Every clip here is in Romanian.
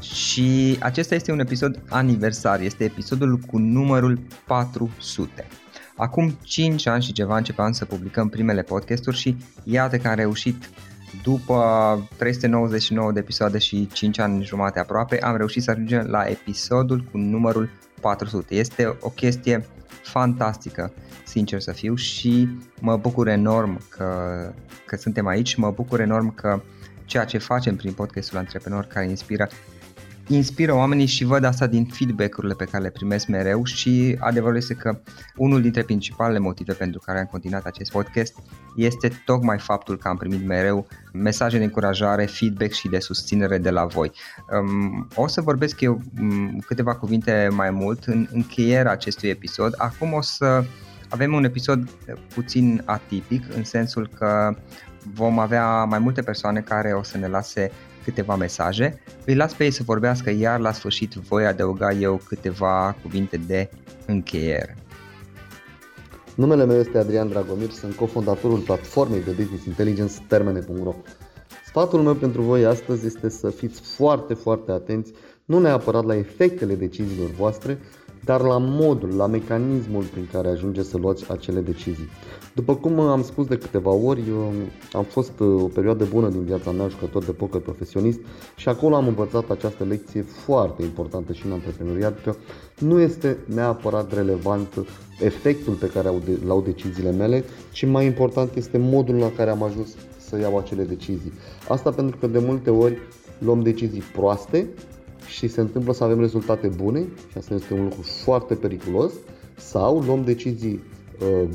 și acesta este un episod aniversar, este episodul cu numărul 400. Acum 5 ani și ceva începeam să publicăm primele podcasturi și iată că am reușit după 399 de episoade și 5 ani jumate aproape, am reușit să ajungem la episodul cu numărul 400. Este o chestie fantastică, sincer să fiu, și mă bucur enorm că, că suntem aici, mă bucur enorm că ceea ce facem prin podcastul Antreprenor care inspiră inspiră oamenii și văd asta din feedback-urile pe care le primesc mereu și adevărul este că unul dintre principalele motive pentru care am continuat acest podcast este tocmai faptul că am primit mereu mesaje de încurajare, feedback și de susținere de la voi. Um, o să vorbesc eu um, câteva cuvinte mai mult în încheierea acestui episod. Acum o să avem un episod puțin atipic în sensul că vom avea mai multe persoane care o să ne lase câteva mesaje. Îi las pe ei să vorbească, iar la sfârșit voi adăuga eu câteva cuvinte de încheiere. Numele meu este Adrian Dragomir, sunt cofondatorul platformei de business intelligence termene.ro. Sfatul meu pentru voi astăzi este să fiți foarte, foarte atenți, nu neapărat la efectele deciziilor voastre, dar la modul, la mecanismul prin care ajungeți să luați acele decizii. După cum am spus de câteva ori, eu am fost uh, o perioadă bună din viața mea jucător de poker profesionist și acolo am învățat această lecție foarte importantă și în antreprenoriat că nu este neapărat relevant efectul pe care l-au deciziile mele, ci mai important este modul la care am ajuns să iau acele decizii. Asta pentru că de multe ori luăm decizii proaste și se întâmplă să avem rezultate bune și asta este un lucru foarte periculos. Sau luăm decizii uh,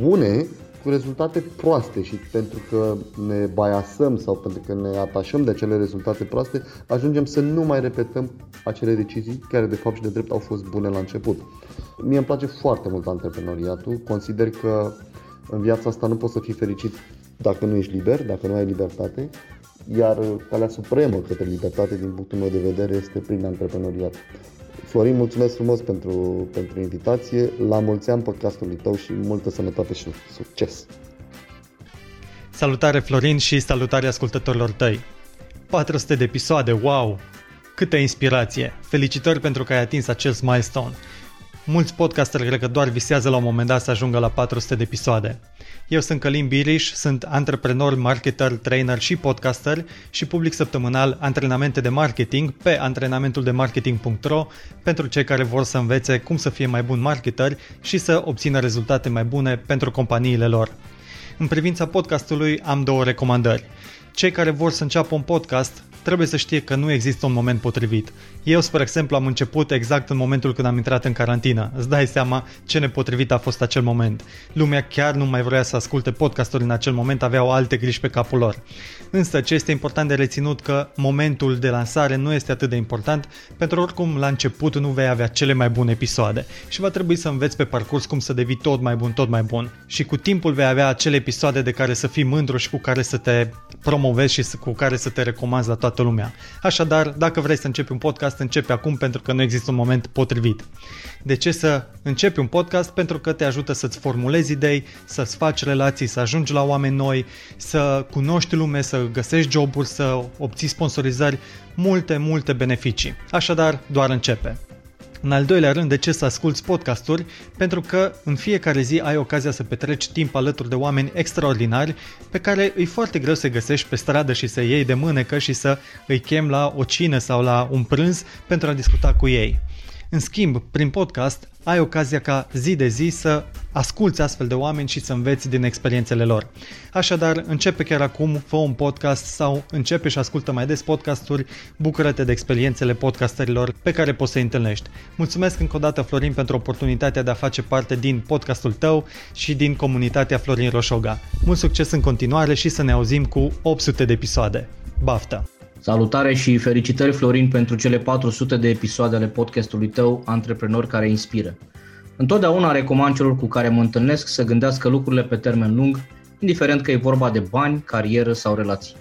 bune cu rezultate proaste și pentru că ne baiasăm sau pentru că ne atașăm de acele rezultate proaste, ajungem să nu mai repetăm acele decizii care de fapt și de drept au fost bune la început. Mie îmi place foarte mult antreprenoriatul, consider că în viața asta nu poți să fii fericit dacă nu ești liber, dacă nu ai libertate, iar calea supremă către libertate din punctul meu de vedere este prin antreprenoriat. Florin, mulțumesc frumos pentru, pentru invitație, la mulți ani podcastului tău și multă sănătate și succes! Salutare Florin și salutare ascultătorilor tăi! 400 de episoade, wow! Câtă inspirație! Felicitări pentru că ai atins acest milestone! Mulți podcasteri cred că doar visează la un moment dat să ajungă la 400 de episoade. Eu sunt Călim Biriș, sunt antreprenor, marketer, trainer și podcaster și public săptămânal antrenamente de marketing pe antrenamentul de marketing.ro pentru cei care vor să învețe cum să fie mai bun marketer și să obțină rezultate mai bune pentru companiile lor. În privința podcastului am două recomandări. Cei care vor să înceapă un podcast trebuie să știe că nu există un moment potrivit. Eu, spre exemplu, am început exact în momentul când am intrat în carantină. Îți dai seama ce nepotrivit a fost acel moment. Lumea chiar nu mai vrea să asculte podcasturi în acel moment, aveau alte griji pe capul lor. Însă ce este important de reținut că momentul de lansare nu este atât de important, pentru că oricum la început nu vei avea cele mai bune episoade și va trebui să înveți pe parcurs cum să devii tot mai bun, tot mai bun. Și cu timpul vei avea acele episoade de care să fii mândru și cu care să te promovezi și cu care să te recomanzi la toată lumea. Așadar, dacă vrei să începi un podcast, începe acum pentru că nu există un moment potrivit. De ce să începi un podcast? Pentru că te ajută să-ți formulezi idei, să-ți faci relații, să ajungi la oameni noi, să cunoști lume, să găsești joburi, să obții sponsorizări, multe, multe beneficii. Așadar, doar începe. În al doilea rând, de ce să asculti podcasturi? Pentru că în fiecare zi ai ocazia să petreci timp alături de oameni extraordinari pe care îi foarte greu să găsești pe stradă și să iei de mânecă și să îi chem la o cină sau la un prânz pentru a discuta cu ei. În schimb, prin podcast ai ocazia ca zi de zi să asculți astfel de oameni și să înveți din experiențele lor. Așadar, începe chiar acum, fă un podcast sau începe și ascultă mai des podcasturi, bucură-te de experiențele podcasterilor pe care poți să-i întâlnești. Mulțumesc încă o dată, Florin, pentru oportunitatea de a face parte din podcastul tău și din comunitatea Florin Roșoga. Mult succes în continuare și să ne auzim cu 800 de episoade. Baftă! Salutare și felicitări, Florin, pentru cele 400 de episoade ale podcastului tău, Antreprenori care inspiră. Întotdeauna recomand celor cu care mă întâlnesc să gândească lucrurile pe termen lung, indiferent că e vorba de bani, carieră sau relații.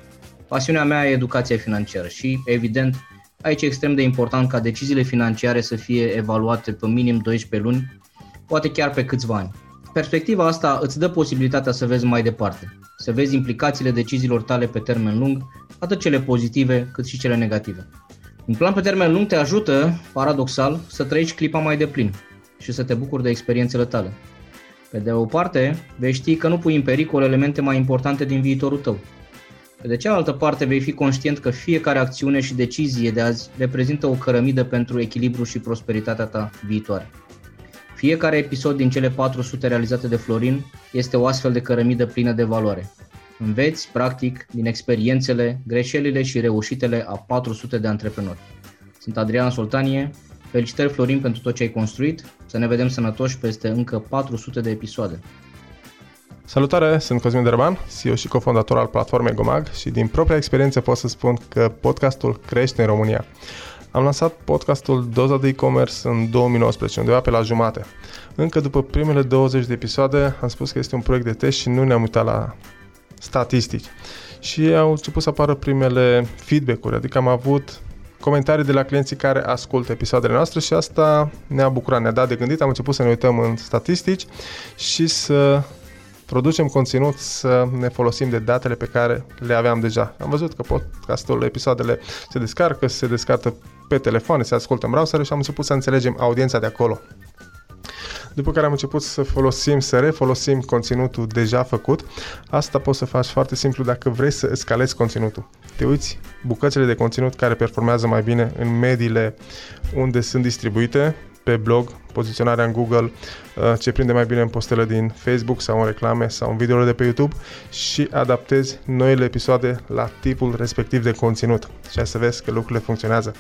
Pasiunea mea e educația financiară și, evident, aici e extrem de important ca deciziile financiare să fie evaluate pe minim 12 luni, poate chiar pe câțiva ani. Perspectiva asta îți dă posibilitatea să vezi mai departe, să vezi implicațiile deciziilor tale pe termen lung, atât cele pozitive cât și cele negative. Un plan pe termen lung te ajută, paradoxal, să trăiești clipa mai deplin și să te bucuri de experiențele tale. Pe de o parte, vei ști că nu pui în pericol elemente mai importante din viitorul tău. Pe de cealaltă parte, vei fi conștient că fiecare acțiune și decizie de azi reprezintă o cărămidă pentru echilibru și prosperitatea ta viitoare. Fiecare episod din cele 400 realizate de Florin este o astfel de cărămidă plină de valoare. Înveți, practic, din experiențele, greșelile și reușitele a 400 de antreprenori. Sunt Adrian Soltanie, felicitări Florin pentru tot ce ai construit, să ne vedem sănătoși peste încă 400 de episoade. Salutare, sunt Cosmin Derban, CEO și cofondator al platformei Gomag și din propria experiență pot să spun că podcastul crește în România. Am lansat podcastul Doza de e-commerce în 2019, undeva pe la jumate. Încă după primele 20 de episoade am spus că este un proiect de test și nu ne-am uitat la statistici. Și au început să apară primele feedback-uri, adică am avut comentarii de la clienții care ascultă episoadele noastre și asta ne-a bucurat, ne-a dat de gândit, am început să ne uităm în statistici și să producem conținut, să ne folosim de datele pe care le aveam deja. Am văzut că podcastul, episoadele se descarcă, se descarcă pe telefoane, se ascultă în browser și am început să înțelegem audiența de acolo. După care am început să folosim, să refolosim conținutul deja făcut. Asta poți să faci foarte simplu dacă vrei să escalezi conținutul. Te uiți bucățile de conținut care performează mai bine în mediile unde sunt distribuite, pe blog, poziționarea în Google, uh, ce prinde mai bine în postele din Facebook sau în reclame sau în videole de pe YouTube și adaptezi noile episoade la tipul respectiv de conținut și să vezi că lucrurile funcționează.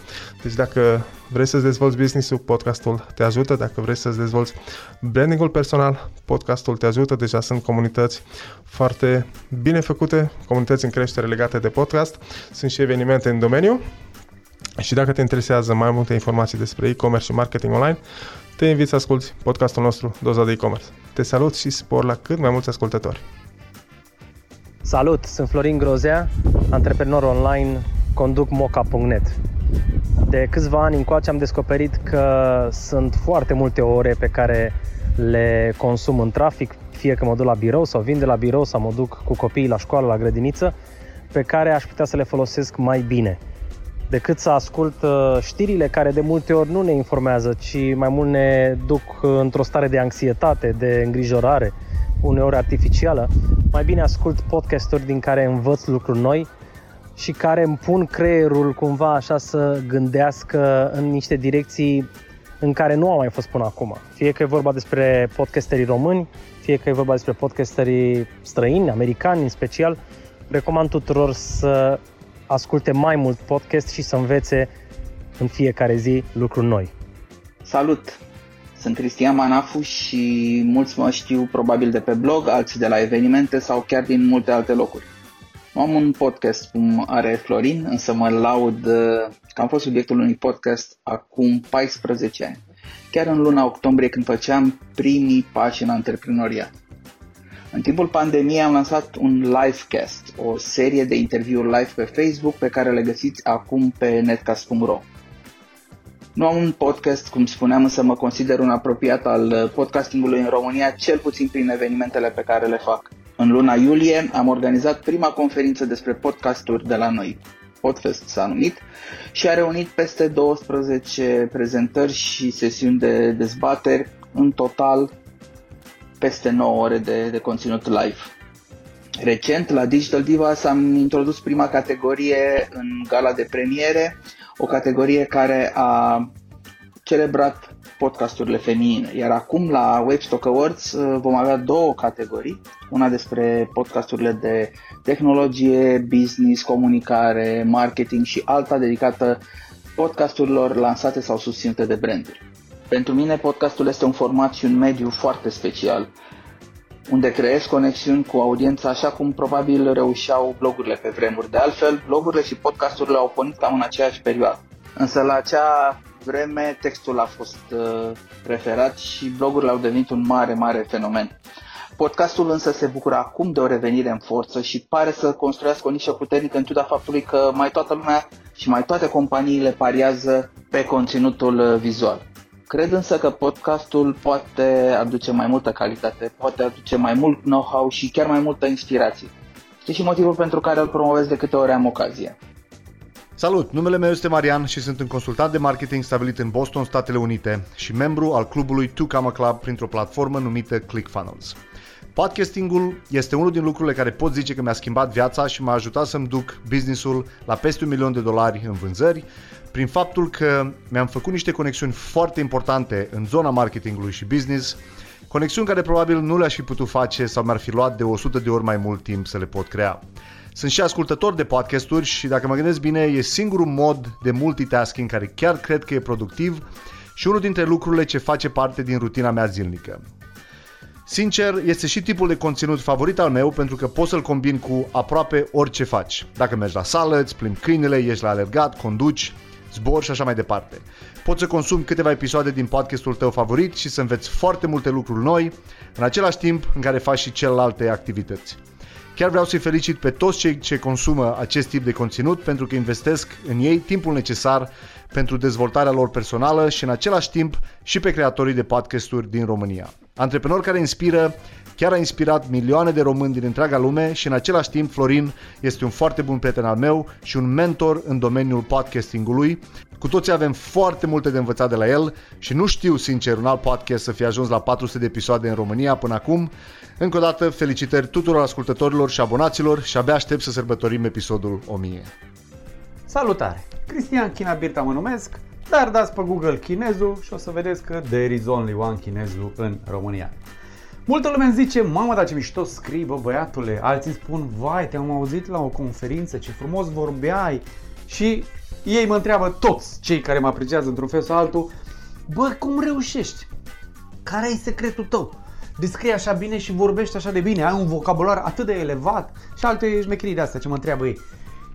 Deci dacă vrei să-ți dezvolți business-ul, podcastul te ajută. Dacă vrei să-ți dezvolți brandingul personal, podcastul te ajută. Deja sunt comunități foarte bine făcute, comunități în creștere legate de podcast. Sunt și evenimente în domeniu și dacă te interesează mai multe informații despre e-commerce și marketing online, te invit să asculti podcastul nostru Doza de e-commerce. Te salut și spor la cât mai mulți ascultători. Salut, sunt Florin Grozea, antreprenor online, conduc moca.net. De câțiva ani încoace am descoperit că sunt foarte multe ore pe care le consum în trafic, fie că mă duc la birou sau vin de la birou sau mă duc cu copiii la școală, la grădiniță, pe care aș putea să le folosesc mai bine decât să ascult uh, știrile care de multe ori nu ne informează, ci mai mult ne duc într-o stare de anxietate, de îngrijorare, uneori artificială. Mai bine ascult podcasturi din care învăț lucruri noi și care îmi pun creierul cumva așa să gândească în niște direcții în care nu am mai fost până acum. Fie că e vorba despre podcasterii români, fie că e vorba despre podcasterii străini, americani în special, recomand tuturor să asculte mai mult podcast și să învețe în fiecare zi lucruri noi. Salut! Sunt Cristian Manafu și mulți mă știu probabil de pe blog, alții de la evenimente sau chiar din multe alte locuri. Nu am un podcast cum are Florin, însă mă laud că am fost subiectul unui podcast acum 14 ani, chiar în luna octombrie când făceam primii pași în antreprenoriat. În timpul pandemiei am lansat un livecast, o serie de interviuri live pe Facebook pe care le găsiți acum pe netcast.ro. Nu am un podcast, cum spuneam, însă mă consider un apropiat al podcastingului în România, cel puțin prin evenimentele pe care le fac. În luna iulie am organizat prima conferință despre podcasturi de la noi. Podfest s-a numit și a reunit peste 12 prezentări și sesiuni de dezbateri, în total peste 9 ore de, de conținut live. Recent, la Digital Divas am introdus prima categorie în gala de premiere, o categorie care a celebrat podcasturile feminine. Iar acum la Webstock Awards uh, vom avea două categorii. Una despre podcasturile de tehnologie, business, comunicare, marketing și alta dedicată podcasturilor lansate sau susținute de branduri. Pentru mine podcastul este un format și un mediu foarte special, unde creez conexiuni cu audiența așa cum probabil reușeau blogurile pe vremuri. De altfel, blogurile și podcasturile au pornit cam în aceeași perioadă. Însă la acea vreme textul a fost uh, preferat și blogurile au devenit un mare, mare fenomen. Podcastul însă se bucură acum de o revenire în forță și pare să construiască o nișă puternică în ciuda faptului că mai toată lumea și mai toate companiile pariază pe conținutul uh, vizual. Cred însă că podcastul poate aduce mai multă calitate, poate aduce mai mult know-how și chiar mai multă inspirație. Este și motivul pentru care îl promovez de câte ori am ocazia. Salut, numele meu este Marian și sunt un consultant de marketing stabilit în Boston, Statele Unite și membru al clubului Two Comma Club printr-o platformă numită ClickFunnels. Podcastingul este unul din lucrurile care pot zice că mi-a schimbat viața și m-a ajutat să-mi duc businessul la peste un milion de dolari în vânzări, prin faptul că mi-am făcut niște conexiuni foarte importante în zona marketingului și business, conexiuni care probabil nu le-aș fi putut face sau mi-ar fi luat de 100 de ori mai mult timp să le pot crea. Sunt și ascultător de podcasturi și dacă mă gândesc bine, e singurul mod de multitasking care chiar cred că e productiv și unul dintre lucrurile ce face parte din rutina mea zilnică. Sincer, este și tipul de conținut favorit al meu pentru că poți să-l combin cu aproape orice faci. Dacă mergi la sală, îți plimbi câinele, ești la alergat, conduci, zbor și așa mai departe. Poți să consumi câteva episoade din podcastul tău favorit și să înveți foarte multe lucruri noi, în același timp în care faci și celelalte activități. Chiar vreau să-i felicit pe toți cei ce consumă acest tip de conținut pentru că investesc în ei timpul necesar pentru dezvoltarea lor personală și în același timp și pe creatorii de podcasturi din România. Antreprenor care inspiră, chiar a inspirat milioane de români din întreaga lume și în același timp Florin este un foarte bun prieten al meu și un mentor în domeniul podcastingului. Cu toții avem foarte multe de învățat de la el și nu știu sincer un alt podcast să fie ajuns la 400 de episoade în România până acum. Încă o dată felicitări tuturor ascultătorilor și abonaților și abia aștept să sărbătorim episodul 1000. Salutare! Cristian China Birta mă numesc, dar dați pe Google chinezul și o să vedeți că there is only one chinezul în România. Multă lume îmi zice, mamă, dar ce mișto scrii, bă, băiatule. Alții spun, vai, te-am auzit la o conferință, ce frumos vorbeai. Și ei mă întreabă toți cei care mă apreciază într-un fel sau altul, bă, cum reușești? Care e secretul tău? Descrie așa bine și vorbești așa de bine, ai un vocabular atât de elevat și alte șmecherii de astea ce mă întreabă ei.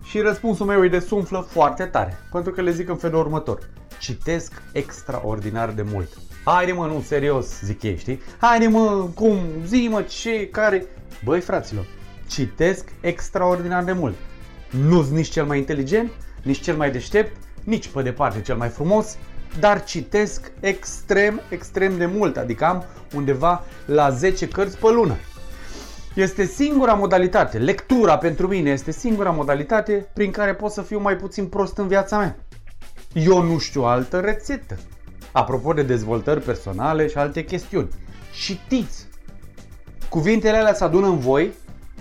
Și răspunsul meu îi desumflă foarte tare, pentru că le zic în felul următor. Citesc extraordinar de mult. Haide mă, nu, serios, zic ei, știi? Haide mă, cum, zi mă, ce, care... Băi, fraților, citesc extraordinar de mult. Nu-s nici cel mai inteligent, nici cel mai deștept, nici pe departe cel mai frumos, dar citesc extrem, extrem de mult, adică am undeva la 10 cărți pe lună. Este singura modalitate, lectura pentru mine este singura modalitate prin care pot să fiu mai puțin prost în viața mea. Eu nu știu altă rețetă. Apropo de dezvoltări personale și alte chestiuni. Citiți! Cuvintele alea se adună în voi,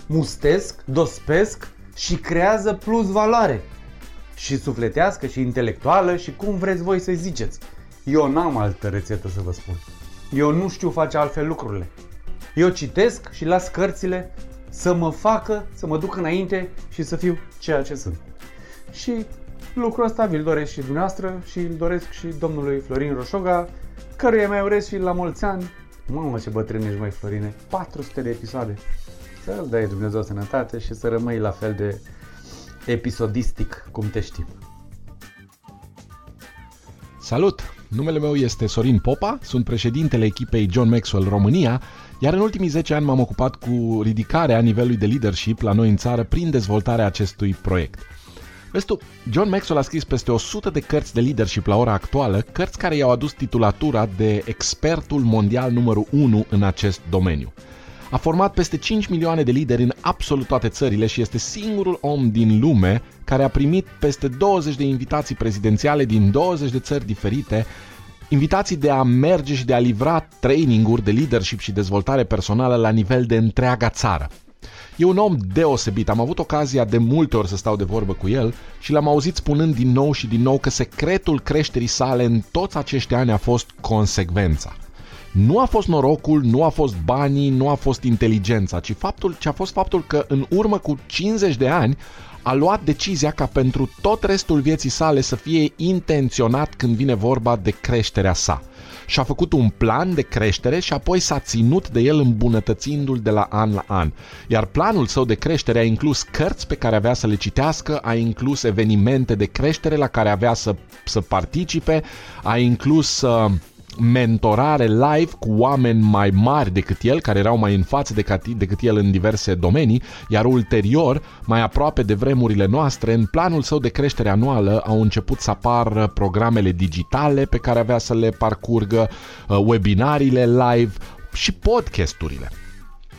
mustesc, dospesc și creează plus valoare. Și sufletească și intelectuală și cum vreți voi să ziceți. Eu n-am altă rețetă să vă spun. Eu nu știu face altfel lucrurile. Eu citesc și las cărțile să mă facă, să mă duc înainte și să fiu ceea ce sunt. Și lucrul ăsta vi-l doresc și dumneavoastră și îl doresc și domnului Florin Roșoga, căruia mai urez și la mulți ani. Mamă ce bătrân ești, mai Florine, 400 de episoade. Să-l dai Dumnezeu sănătate și să rămâi la fel de episodistic cum te știm. Salut! Numele meu este Sorin Popa, sunt președintele echipei John Maxwell România, iar în ultimii 10 ani m-am ocupat cu ridicarea nivelului de leadership la noi în țară prin dezvoltarea acestui proiect. Vezi tu, John Maxwell a scris peste 100 de cărți de leadership la ora actuală, cărți care i-au adus titulatura de expertul mondial numărul 1 în acest domeniu. A format peste 5 milioane de lideri în absolut toate țările și este singurul om din lume care a primit peste 20 de invitații prezidențiale din 20 de țări diferite, invitații de a merge și de a livra traininguri de leadership și dezvoltare personală la nivel de întreaga țară. E un om deosebit, am avut ocazia de multe ori să stau de vorbă cu el și l-am auzit spunând din nou și din nou că secretul creșterii sale în toți acești ani a fost consecvența. Nu a fost norocul, nu a fost banii, nu a fost inteligența, ci faptul ce a fost faptul că în urmă cu 50 de ani a luat decizia ca pentru tot restul vieții sale să fie intenționat când vine vorba de creșterea sa. Și a făcut un plan de creștere și apoi s-a ținut de el îmbunătățindu-l de la an la an. Iar planul său de creștere a inclus cărți pe care avea să le citească, a inclus evenimente de creștere la care avea să, să participe, a inclus uh, mentorare live cu oameni mai mari decât el, care erau mai în față decât, decât el în diverse domenii, iar ulterior, mai aproape de vremurile noastre, în planul său de creștere anuală au început să apară programele digitale pe care avea să le parcurgă, uh, webinariile live și podcasturile.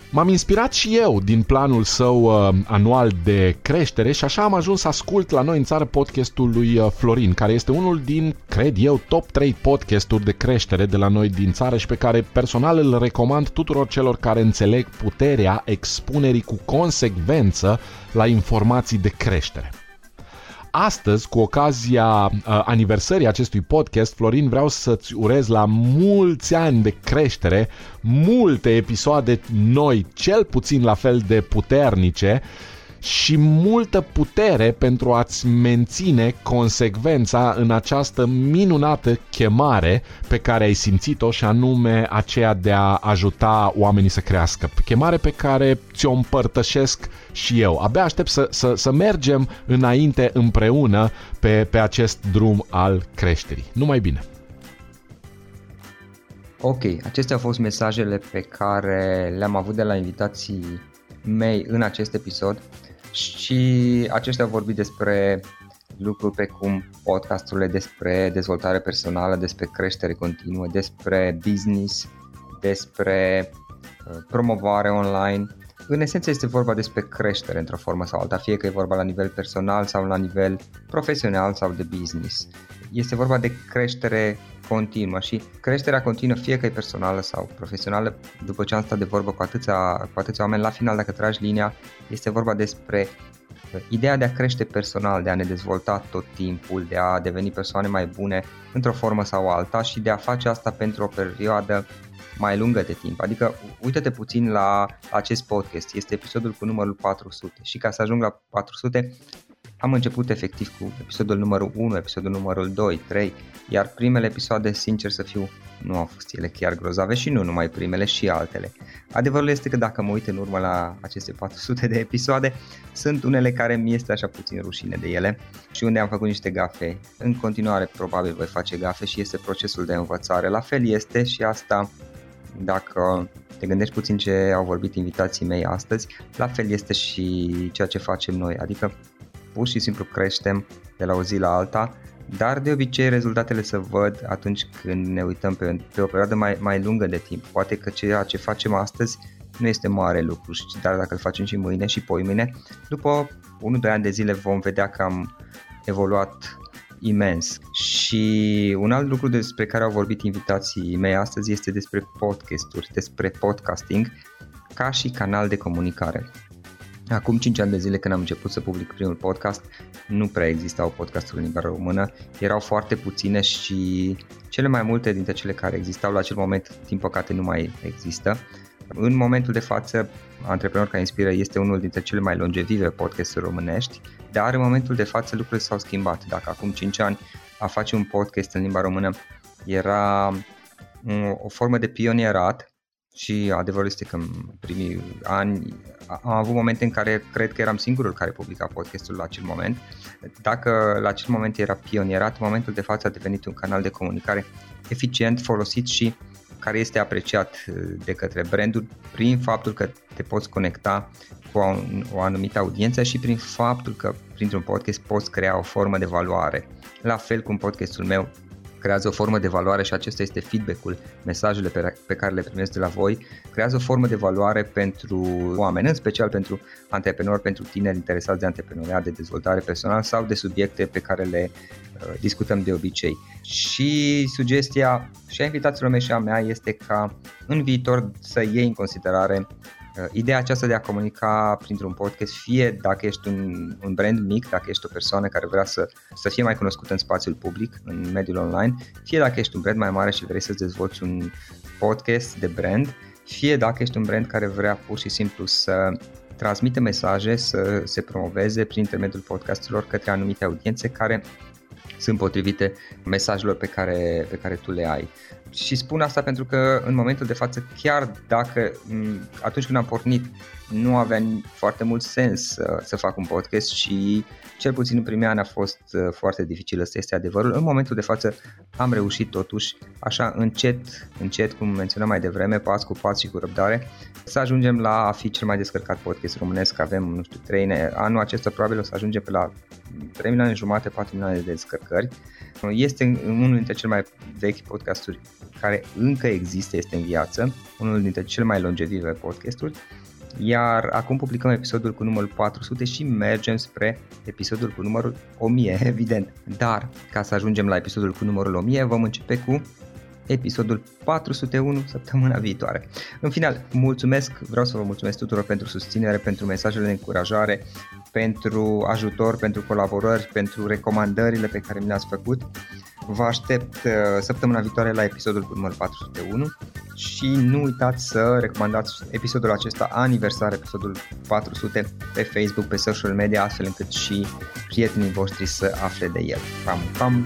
M-am inspirat și eu din planul său uh, anual de creștere și așa am ajuns să ascult la noi în țară podcastul lui uh, Florin, care este unul din, cred eu, top 3 podcasturi de creștere de la noi din țară și pe care personal îl recomand tuturor celor care înțeleg puterea expunerii cu consecvență la informații de creștere. Astăzi, cu ocazia uh, aniversării acestui podcast, Florin, vreau să-ți urez la mulți ani de creștere, multe episoade noi, cel puțin la fel de puternice, și multă putere pentru a-ți menține consecvența în această minunată chemare pe care ai simțit-o și anume aceea de a ajuta oamenii să crească. Chemare pe care ți-o împărtășesc și eu. Abia aștept să, să, să mergem înainte împreună pe, pe acest drum al creșterii. Numai bine! Ok, acestea au fost mesajele pe care le-am avut de la invitații mei în acest episod și aceștia au vorbit despre lucruri precum podcasturile despre dezvoltare personală, despre creștere continuă, despre business, despre uh, promovare online. În esență este vorba despre creștere într-o formă sau alta, fie că e vorba la nivel personal sau la nivel profesional sau de business. Este vorba de creștere continuă și creșterea continuă, fie că e personală sau profesională, după ce am stat de vorbă cu atâția, cu atâția oameni, la final dacă tragi linia, este vorba despre ideea de a crește personal, de a ne dezvolta tot timpul, de a deveni persoane mai bune într-o formă sau alta și de a face asta pentru o perioadă mai lungă de timp. Adică uite-te puțin la acest podcast, este episodul cu numărul 400 și ca să ajung la 400 am început efectiv cu episodul numărul 1, episodul numărul 2, 3, iar primele episoade, sincer să fiu, nu au fost ele chiar grozave și nu numai primele și altele. Adevărul este că dacă mă uit în urmă la aceste 400 de episoade, sunt unele care mi este așa puțin rușine de ele și unde am făcut niște gafe. În continuare probabil voi face gafe și este procesul de învățare. La fel este și asta dacă te gândești puțin ce au vorbit invitații mei astăzi, la fel este și ceea ce facem noi, adică pur și simplu creștem de la o zi la alta, dar de obicei rezultatele se văd atunci când ne uităm pe, pe o perioadă mai, mai lungă de timp. Poate că ceea ce facem astăzi nu este mare lucru, dar dacă îl facem și mâine și poimâine, după 1-2 ani de zile vom vedea că am evoluat imens. Și un alt lucru despre care au vorbit invitații mei astăzi este despre podcasturi, despre podcasting ca și canal de comunicare. Acum 5 ani de zile când am început să public primul podcast, nu prea existau podcasturi în limba română, erau foarte puține și cele mai multe dintre cele care existau la acel moment, din păcate, nu mai există. În momentul de față, Antreprenor care inspiră este unul dintre cele mai longevive podcasturi românești, dar în momentul de față lucrurile s-au schimbat. Dacă acum 5 ani a face un podcast în limba română era o formă de pionierat, și adevărul este că în primii ani am avut momente în care cred că eram singurul care publica podcastul la acel moment. Dacă la acel moment era pionierat, în momentul de față a devenit un canal de comunicare eficient, folosit și care este apreciat de către branduri prin faptul că te poți conecta cu o, o anumită audiență și prin faptul că printr-un podcast poți crea o formă de valoare. La fel cum podcastul meu creează o formă de valoare și acesta este feedback-ul, mesajele pe, care le primesc de la voi, creează o formă de valoare pentru oameni, în special pentru antreprenori, pentru tineri interesați de antreprenoriat, de dezvoltare personală sau de subiecte pe care le uh, discutăm de obicei. Și sugestia și a invitațiilor mei și a mea este ca în viitor să iei în considerare Uh, ideea aceasta de a comunica printr-un podcast, fie dacă ești un, un brand mic, dacă ești o persoană care vrea să, să fie mai cunoscută în spațiul public, în mediul online, fie dacă ești un brand mai mare și vrei să dezvolți un podcast de brand, fie dacă ești un brand care vrea pur și simplu să transmite mesaje, să se promoveze prin intermediul podcasturilor către anumite audiențe care sunt potrivite mesajelor pe care, pe care tu le ai. Și spun asta pentru că în momentul de față, chiar dacă atunci când am pornit nu avea foarte mult sens să, să fac un podcast și cel puțin în primii ani a fost uh, foarte dificil, ăsta este adevărul. În momentul de față am reușit totuși, așa încet, încet, cum menționam mai devreme, pas cu pas și cu răbdare, să ajungem la a fi cel mai descărcat podcast românesc. Avem, nu știu, 3, anul acesta probabil o să ajungem pe la 3 milioane jumate, 4 milioane de descărcări. Este unul dintre cele mai vechi podcasturi care încă există, este în viață, unul dintre cele mai longevive podcasturi iar acum publicăm episodul cu numărul 400 și mergem spre episodul cu numărul 1000, evident. Dar, ca să ajungem la episodul cu numărul 1000, vom începe cu episodul 401 săptămâna viitoare. În final, mulțumesc, vreau să vă mulțumesc tuturor pentru susținere, pentru mesajele de încurajare, pentru ajutor, pentru colaborări, pentru recomandările pe care mi le-ați făcut. Vă aștept uh, săptămâna viitoare la episodul cu numărul 401 și nu uitați să recomandați episodul acesta aniversar, episodul 400 pe Facebook, pe social media, astfel încât și prietenii voștri să afle de el. Pam, pam!